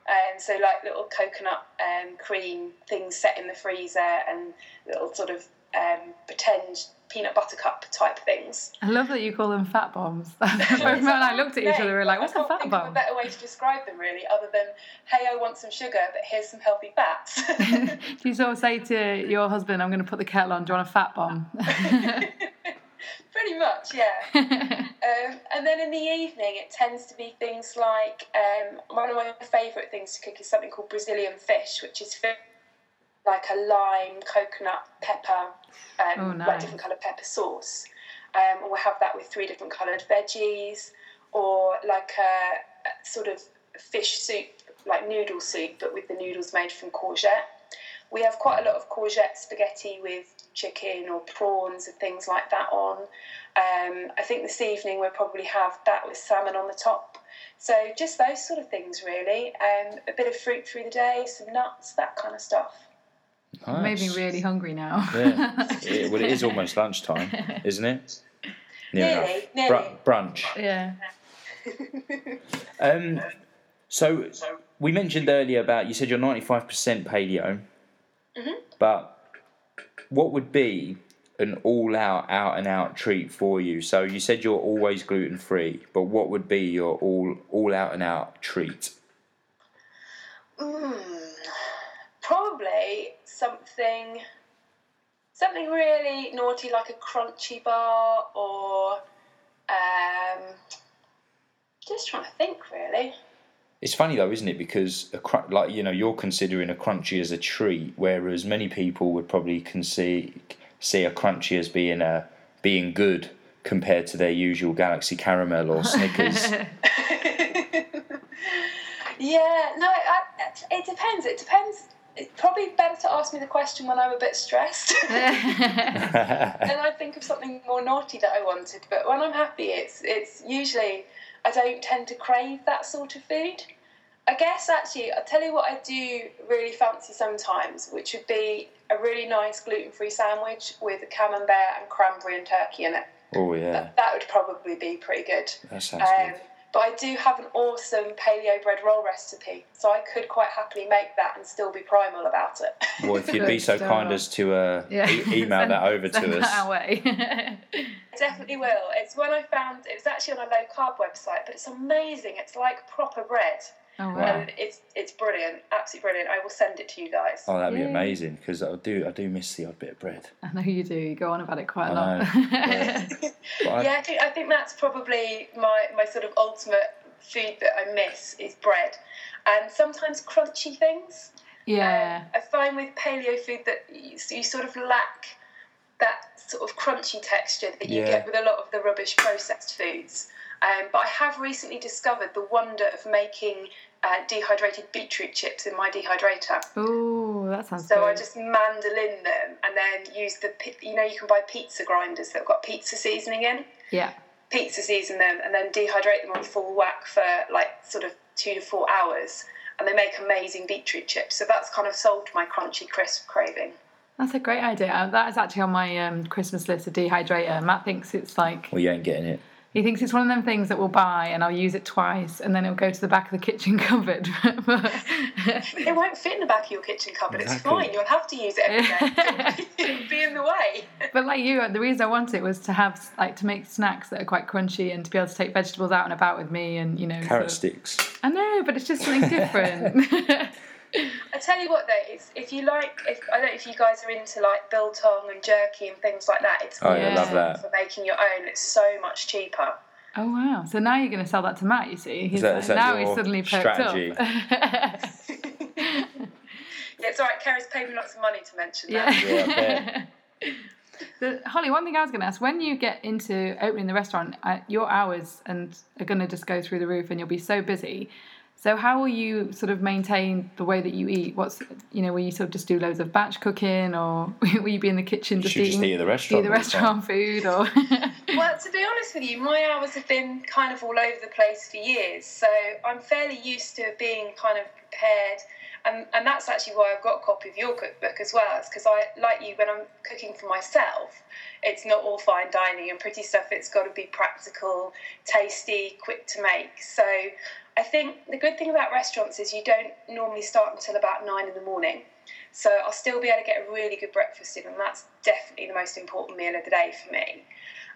Um, so like little coconut um, cream things set in the freezer and little sort of um, pretend peanut butter cup type things. I love that you call them fat bombs. Both Mel and I looked at each other and were like, "What's a fat bomb?" a better way to describe them, really, other than "Hey, I want some sugar, but here's some healthy fats." do you sort of say to your husband, "I'm going to put the kettle on. Do you want a fat bomb?" Pretty much, yeah. um, and then in the evening, it tends to be things like um, one of my favourite things to cook is something called Brazilian fish, which is fish like a lime, coconut, pepper, um, oh, nice. like different coloured pepper sauce. Um, or we'll have that with three different coloured veggies, or like a, a, sort of fish soup, like noodle soup, but with the noodles made from courgette. We have quite a lot of courgette spaghetti with chicken or prawns and things like that on. Um, I think this evening we'll probably have that with salmon on the top. So just those sort of things, really. Um, a bit of fruit through the day, some nuts, that kind of stuff. Made me Nice. really hungry now. Yeah. Yeah, well, it is almost lunchtime, isn't it? Near Nearly, nearly. Br- brunch. yeah. Um, so we mentioned earlier about you said you're 95% paleo, Mm-hmm. but what would be an all-out, out-and-out treat for you? So you said you're always gluten-free, but what would be your all all out and out treat? Mm, probably something something really naughty like a Crunchie bar or um, just trying to think really. It's funny though, isn't it? Because a cr- like you know, you're considering a Crunchie as a treat, whereas many people would probably see see a Crunchie as being a being good compared to their usual Galaxy Caramel or Snickers. Yeah, no, I, it depends. It depends. It's probably better to ask me the question when I'm a bit stressed. and I think of something more naughty that I wanted. But when I'm happy, it's it's usually I don't tend to crave that sort of food. I guess actually, I'll tell you what I do really fancy sometimes, which would be a really nice gluten-free sandwich with camembert and cranberry and turkey in it. oh yeah, That would probably be pretty good. that sounds Um, good. But I do have an awesome paleo bread roll recipe, so I could quite happily make that and still be primal about it. Well, if you'd be so kind as to uh, yeah. e- email Send- that over send to that us. our way. I definitely will. It's one I found. It was actually on a low carb website, but it's amazing. It's like proper bread, oh Wow. wow. and it's it's brilliant, absolutely brilliant. I will send it to you guys. Oh, that'd be Yay. amazing because I do I do miss the odd bit of bread. I know you do. You go on about it quite a I lot. know, But I- yeah, I think I think that's probably my my sort of ultimate food that I miss is bread, and sometimes crunchy things. yeah. Um, I find with paleo food that you, you sort of lack that sort of crunchy texture that you Yeah. get with a lot of the rubbish processed foods. Um, but I have recently discovered the wonder of making uh, dehydrated beetroot chips in my dehydrator. Oh, that sounds So good. I just mandolin them and then use the, you know, you can buy pizza grinders that have got pizza seasoning in. yeah. Pizza season them and then dehydrate them on full whack for like sort of two to four hours. And they make amazing beetroot chips. So that's kind of solved my crunchy crisp craving. That's a great idea. That is actually on my um, Christmas list, a dehydrator. Matt thinks it's like well, you ain't getting it. He thinks it's one of them things that we'll buy and I'll use it twice and then it'll go to the back of the kitchen cupboard. But- It won't fit in the back of your kitchen cupboard. It's fine. You'll have to use it every day. It'll be in the way. but like you, the reason I want it was to have like to make snacks that are quite crunchy and to be able to take vegetables out and about with me and you know. Carrot sort of- sticks. I know, but it's just something different. I tell you what, though, it's, if you like, if I don't know if you guys are into like biltong and jerky and things like that. It's Oh, yeah, I love that. for making your own. It's so much cheaper. oh wow! So now you're going to sell that to Matt. You see, he's that- like- now he's suddenly perked strategy? up. Yeah, it's all right. Keris's paid me lots of money to mention yeah. that. Yeah, I The, Holly, one thing I was going to ask: when you get into opening the restaurant, uh, your hours and are going to just go through the roof, and you'll be so busy. So how will you sort of maintain the way that you eat? What's you know, will you sort of just do loads of batch cooking, or will you be in the kitchen just should just eating eat at the restaurant eat the all the time. restaurant food, or Well, to be honest with you, my hours have been kind of all over the place for years. So I'm fairly used to being kind of prepared. And, and that's actually why I've got a copy of your cookbook as well. It's because I, like you, when I'm cooking for myself, it's not all fine dining and pretty stuff. It's got to be practical, tasty, quick to make. So I think the good thing about restaurants is you don't normally start until about nine in the morning. So I'll still be able to get a really good breakfast in, and that's definitely the most important meal of the day for me.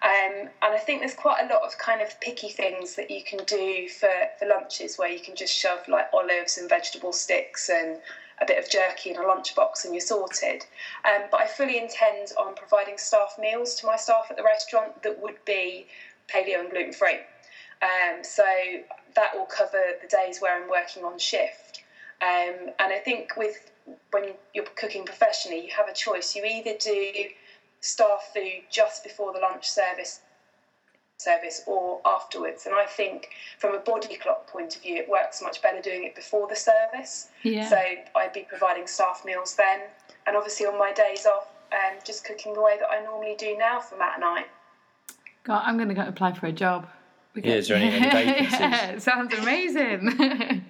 Um, and I think there's quite a lot of kind of picky things that you can do for, for lunches where you can just shove like olives and vegetable sticks and a bit of jerky in a lunchbox and you're sorted. Um, but I fully intend on providing staff meals to my staff at the restaurant that would be paleo and gluten free. Um, so that will cover the days where I'm working on shift. Um, and I think with when you're cooking professionally, you have a choice. You either do staff food just before the lunch service service or afterwards. And I think from a body clock point of view, it works much better doing it before the service. yeah, So I'd be providing staff meals then. And obviously on my days off, um, just cooking the way that I normally do now for Matt and I. God, I'm going to go apply for a job. Yeah, is there any, any vacancies? yeah, sounds amazing.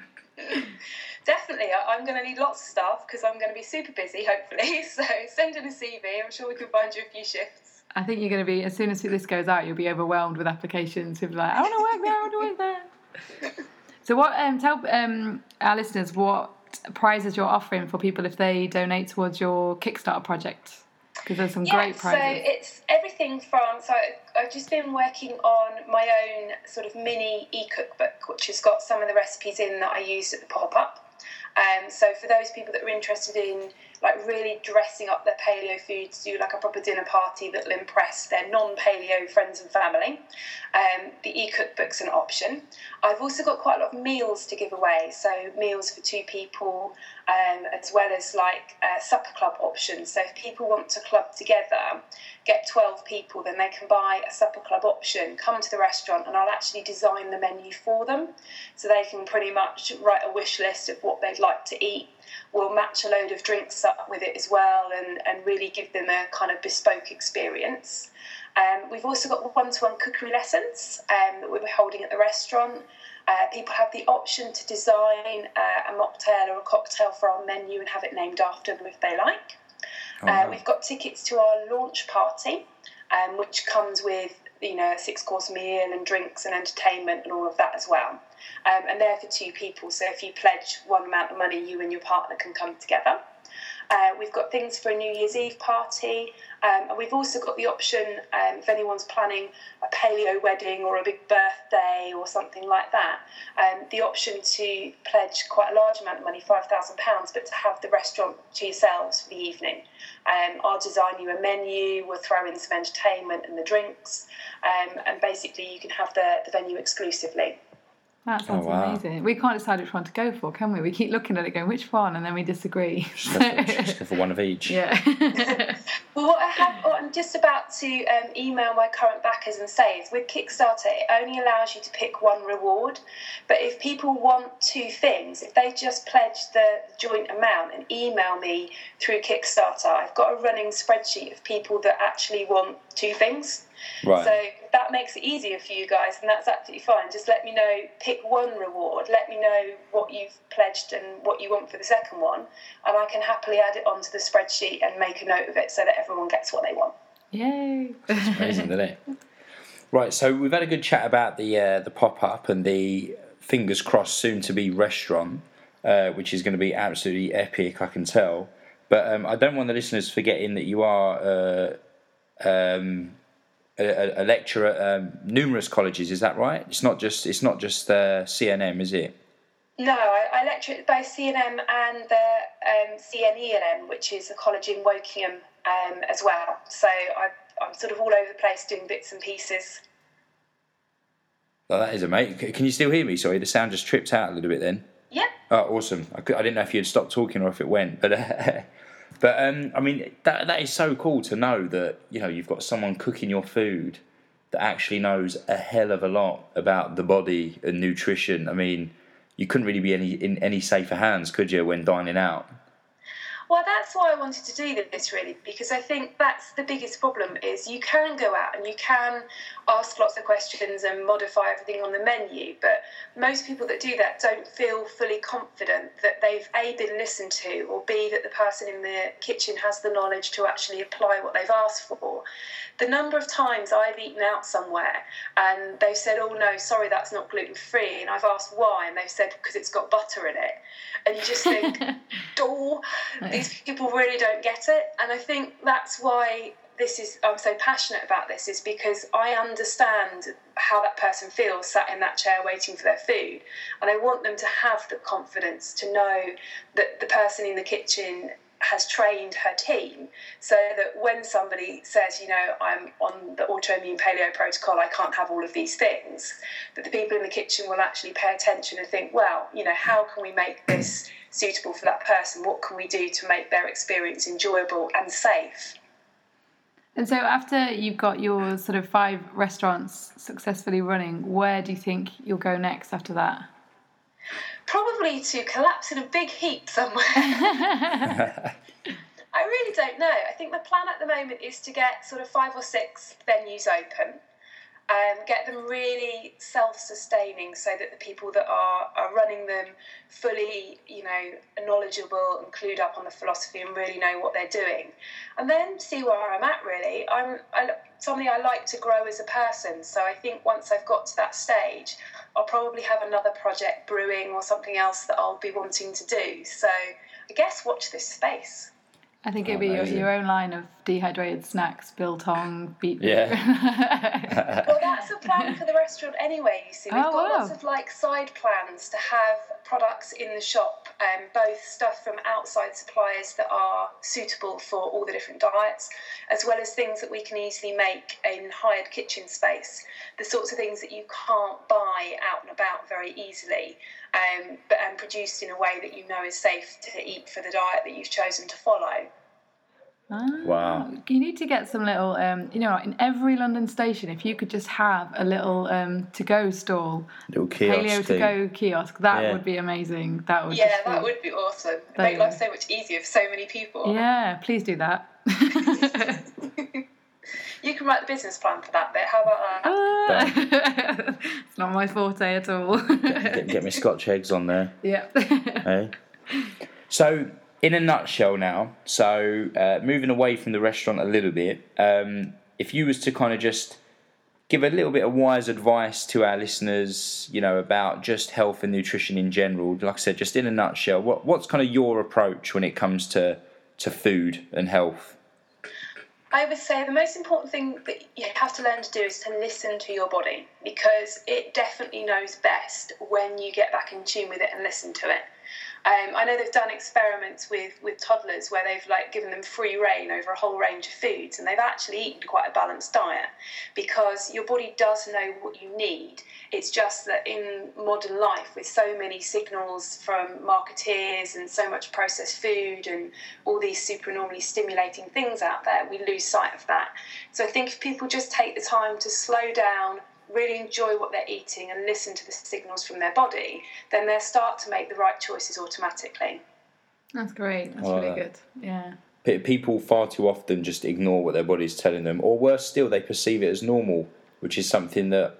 Definitely, I- I'm going to need lots of staff because I'm going to be super busy, hopefully. So send in a CV. I'm sure we can find you a few shifts. I think you're going to be as soon as this goes out, you'll be overwhelmed with applications. People are like, I want to work there. I want to work there. so, what? Um, tell um, our listeners what prizes you're offering for people if they donate towards your Kickstarter project. Because there's some great so it's everything from so I've just been working on my own sort of mini e-cookbook, which has got some of the recipes in that I used at the pop-up. Um, so for those people that are interested in like really dressing up their paleo food to do like a proper dinner party that will impress their non-paleo friends and family, um, the e-cookbook's an option. I've also got quite a lot of meals to give away, so meals for two people, um, as well as like uh, supper club options. So if people want to club together, get 12 people, then they can buy a supper club option, come to the restaurant, and I'll actually design the menu for them. So they can pretty much write a wish list of what they'd like to eat. We'll match a load of drinks up with it as well and, and really give them a kind of bespoke experience. Um, we've also got one to one cookery lessons um, that we're holding at the restaurant. Uh, people have the option to design uh, a mocktail or a cocktail for our menu and have it named after them if they like. Oh, Uh, we've got tickets to our launch party, um, which comes with you know a six course meal and drinks and entertainment and all of that as well. Um, and they're for two people, so if you pledge one amount of money, you and your partner can come together. Uh, we've got things for a New Year's Eve party, um, and we've also got the option um, if anyone's planning a paleo wedding or a big birthday or something like that, um, the option to pledge quite a large amount of money, £5,000, but to have the restaurant to yourselves for the evening. Um, I'll design you a menu, we'll throw in some entertainment and the drinks, um, and basically you can have the, the venue exclusively. That sounds Oh, wow. amazing. We can't decide which one to go for, can we? We keep looking at it, going, which one, and then we disagree. Just go for, just go for one of each. yeah. Well, what I have, what I'm just about to um, email my current backers and say is with Kickstarter, it only allows you to pick one reward. But if people want two things, if they just pledge the joint amount and email me through Kickstarter, I've got a running spreadsheet of people that actually want two things. Right. So that makes it easier for you guys, and that's absolutely fine. Just let me know, pick one reward, let me know what you've pledged and what you want for the second one, and I can happily add it onto the spreadsheet and make a note of it so that everyone gets what they want. Yay. Amazing, isn't it? Right, so we've had a good chat about the uh, the pop up and the fingers crossed soon to be restaurant, uh, which is going to be absolutely epic. I can tell, but um, I don't want the listeners forgetting that you are uh, um, a, a- lecturer at um, numerous colleges. Is that right? It's not just it's not just uh, CNM, is it? No, I, I lecture at both CNM and the um, CNELM, which is a college in Wokingham um, as well. So I, I'm sort of all over the place doing bits and pieces. Oh, that is amazing. Can you still hear me? Sorry, the sound just tripped out a little bit then. Yeah. Oh, awesome! I, could, I didn't know if you had stopped talking or if it went, but uh, but um, I mean that that is so cool to know that you know you've got someone cooking your food that actually knows a hell of a lot about the body and nutrition. I mean, you couldn't really be any in any safer hands, could you, when dining out? Well, that's why I wanted to do this really, because I think that's the biggest problem is you can go out and you can ask lots of questions and modify everything on the menu, but most people that do that don't feel fully confident that they've A, been listened to, or B, that the person in the kitchen has the knowledge to actually apply what they've asked for. The number of times I've eaten out somewhere and they've said, oh no, sorry, that's not gluten free, and I've asked why, and they've said, because it's got butter in it. And you just think, oh, these people really don't get it. And I think that's why this is I'm so passionate about this is because I understand how that person feels sat in that chair waiting for their food and I want them to have the confidence to know that the person in the kitchen has trained her team so that when somebody says, you know, I'm on the autoimmune paleo protocol, I can't have all of these things, that the people in the kitchen will actually pay attention and think, well, you know, how can we make this suitable for that person? What can we do to make their experience enjoyable and safe? And so, after you've got your sort of five restaurants successfully running, where do you think you'll go next after that? Probably to collapse in a big heap somewhere. I really don't know. I think the plan at the moment is to get sort of five or six venues open. Um, get them really self-sustaining so that the people that are, are running them fully you know knowledgeable and clued up on the philosophy and really know what they're doing. And then see where i'm at really. I'm I, something i like to grow as a person. So i think once i've got to that stage i'll probably have another project brewing or something else that i'll be wanting to do. So i guess watch this space I think it'd be your, your own line of dehydrated snacks, biltong, beet. Yeah. well, that's a plan for the restaurant anyway. You see, we've Oh, got wow. lots of like side plans to have products in the shop, um, both stuff from outside suppliers that are suitable for all the different diets, as well as things that we can easily make in hired kitchen space. The sorts of things that you can't buy out and about very easily, um, but and produced in a way that you know is safe to eat for the diet that you've chosen to follow. Ah, Wow. You need to get some little, um, you know, in every London station, if you could just have a little um, to-go stall, Little kiosk paleo thing. to-go kiosk, that Yeah. would be amazing. That would Yeah, that be- would be awesome. It'd make life so much easier for so many people. Yeah, please do that. You can write the business plan for that bit. How about that? Ah. it's not my forte at all. Get, get me Scotch eggs on there. yeah. eh? So, in a nutshell, now, so uh, moving away from the restaurant a little bit, um, if you was to kind of just give a little bit of wise advice to our listeners, you know, about just health and nutrition in general, like I said, just in a nutshell, what what's kind of your approach when it comes to to food and health? I would say the most important thing that you have to learn to do is to listen to your body because it definitely knows best when you get back in tune with it and listen to it. Um, I know they've done experiments with, with toddlers where they've like given them free reign over a whole range of foods, and they've actually eaten quite a balanced diet because your body does know what you need. It's just that in modern life, with so many signals from marketeers and so much processed food and all these supernormally stimulating things out there, we lose sight of that. So I think if people just take the time to slow down, really enjoy what they're eating and listen to the signals from their body, then they'll start to make the right choices automatically. That's great. That's I like really uh, good. Yeah. People far too often just ignore what their body's telling them, or worse still, they perceive it as normal, which is something that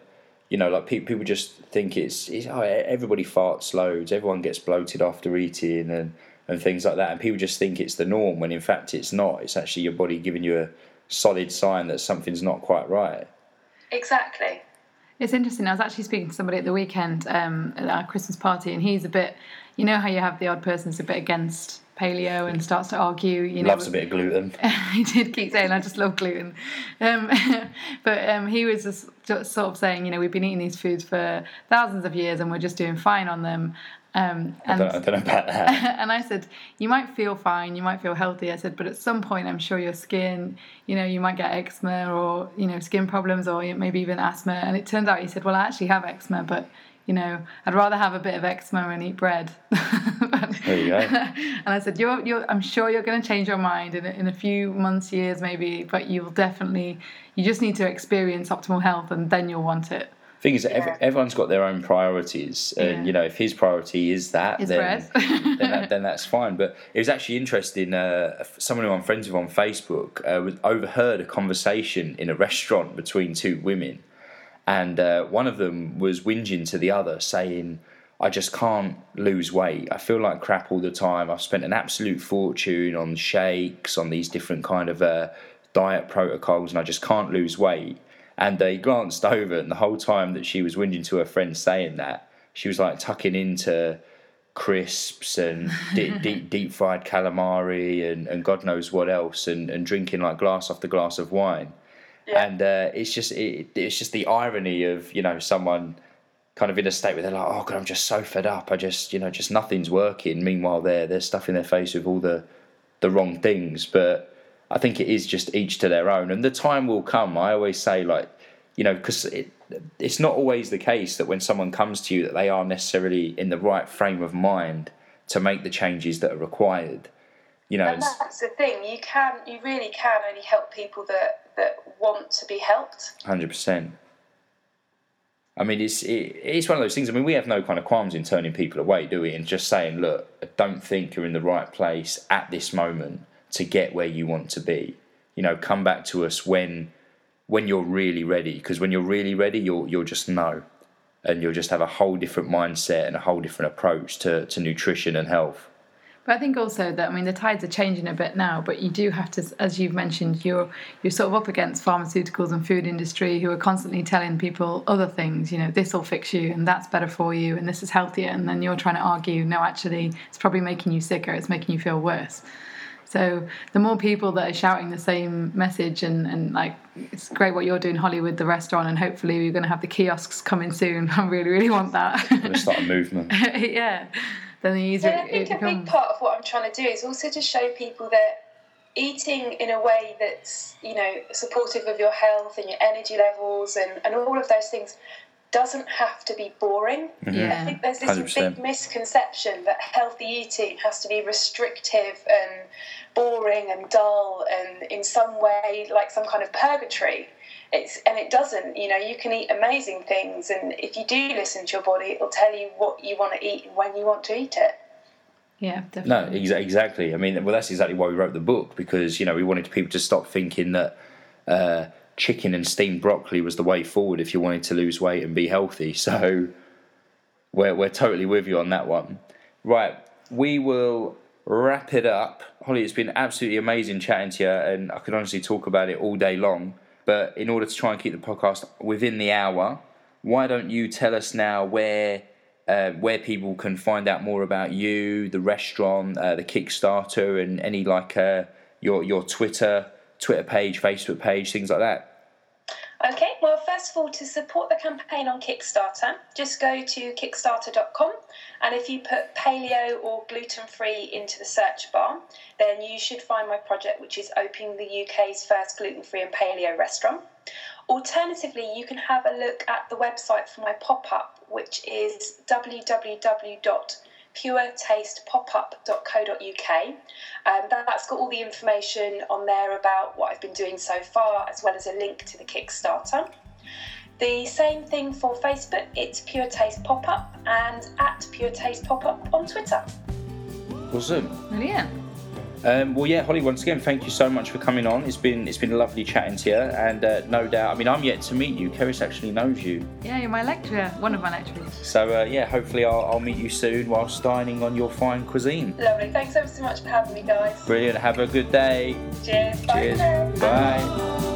you know, like people just think it's, it's oh, everybody farts loads, everyone gets bloated after eating, and and things like that, and people just think it's the norm when in fact it's not. It's actually your body giving you a solid sign that something's not quite right. Exactly. It's interesting. I was actually speaking to somebody at the weekend um, at our Christmas party, and he's a bit, you know, how you have the odd person who's a bit against paleo and starts to argue. You know, Loves a bit of gluten. he did keep saying, "I just love gluten," um, but um, he was just, just sort of saying, you know, we've been eating these foods for thousands of years, and we're just doing fine on them. Um, I and don't, I don't know about that. and I said, you might feel fine, you might feel healthy. I said, but at some point, I'm sure your skin, you know, you might get eczema or, you know, skin problems or maybe even asthma. And it turns out he said, well, I actually have eczema, but, you know, I'd rather have a bit of eczema and eat bread. There you go. and I said, you're, you're, I'm sure you're going to change your mind in in a few months, years, maybe, but you'll definitely, you just need to experience optimal health and then you'll want it. Thing is, Yeah. everyone's got their own priorities, and Yeah. you know, if his priority is that, Is then then, that, then that's fine. But it was actually interesting. Uh, someone who I'm friends with on Facebook uh, overheard a conversation in a restaurant between two women, and uh, one of them was whinging to the other, saying. I just can't lose weight. I feel like crap all the time. I've spent an absolute fortune on shakes, on these different kind of uh, diet protocols, and I just can't lose weight. And they glanced over, and the whole time that she was whinging to her friend saying that, she was like tucking into crisps and deep, deep, deep fried calamari and, and God knows what else, and, and drinking like glass after glass of wine. Yeah. And uh, it's just it, it's just the irony of you know someone kind of in a state where they're like, oh god, I'm just so fed up. I just you know just nothing's working. Meanwhile, they're they're stuffing their face with all the the wrong things. But I think it is just each to their own, and the time will come. I always say like you know because it, it's not always the case that when someone comes to you that they are necessarily in the right frame of mind to make the changes that are required. You know, And it's- that's the thing. You can, you really can only help people that that want to be helped. Hundred percent. I mean, it's it, it's one of those things. I mean, we have no kind of qualms in turning people away, do we? And just saying, look, I don't think you're in the right place at this moment to get where you want to be. You know, come back to us when when you're really ready. Because when you're really ready, you'll you'll just know, and you'll just have a whole different mindset and a whole different approach to to nutrition and health. But I think also that I mean the tides are changing a bit now, but you do have to, as you've mentioned, you're you're sort of up against pharmaceuticals and food industry who are constantly telling people other things. You know, this will fix you, and that's better for you, and this is healthier, and then you're trying to argue, no, actually, it's probably making you sicker. It's making you feel worse. So the more people that are shouting the same message, and, and like it's great what you're doing, Hollywood, the restaurant, and hopefully we're going to have the kiosks coming soon. I really, really want that. We're going to start a movement. yeah then the easier yeah, I think a big part of what I'm trying to do is also to show people that eating in a way that's you know supportive of your health and your energy levels and, and all of those things doesn't have to be boring. Mm-hmm. Yeah. I think there's this 100%. big misconception that healthy eating has to be restrictive and boring and dull and in some way like some kind of purgatory it's and it doesn't you know you can eat amazing things and if you do listen to your body it'll tell you what you want to eat and when you want to eat it yeah definitely. no exactly i mean well that's exactly why we wrote the book because you know we wanted people to stop thinking that uh, chicken and steamed broccoli was the way forward if you wanted to lose weight and be healthy. So we're, we're totally with you on that one. Right we will wrap it up. Holly it's been absolutely amazing chatting to you and i could honestly talk about it all day long. But in order to try and keep the podcast within the hour, why don't you tell us now where uh, where people can find out more about you, the restaurant, uh, the Kickstarter, and any like uh, your your Twitter Twitter page, Facebook page, things like that. Okay, well, first of all, to support the campaign on Kickstarter, just go to kickstarter.com and if you put paleo or gluten free into the search bar, then you should find my project, which is opening the UK's first gluten free and paleo restaurant. Alternatively, you can have a look at the website for my pop up, which is www puretastepop-up.co.uk. Um, that's got all the information on there about what I've been doing so far, as well as a link to the Kickstarter. The same thing for Facebook, it's Pure Taste Pop Up and at Pure Taste Pop Up on Twitter. Awesome. Brilliant. Um, well, yeah, Holly. Once again, thank you so much for coming on. It's been it's been lovely chatting to you, and uh, no doubt. I mean, I'm yet to meet you. Keris actually knows you. Yeah, you're my lecturer, one of my lecturers. So uh, yeah, hopefully I'll, I'll meet you soon whilst dining on your fine cuisine. Lovely. Thanks ever so much for having me, guys. Brilliant. Have a good day. Cheers. Cheers. Bye. Bye.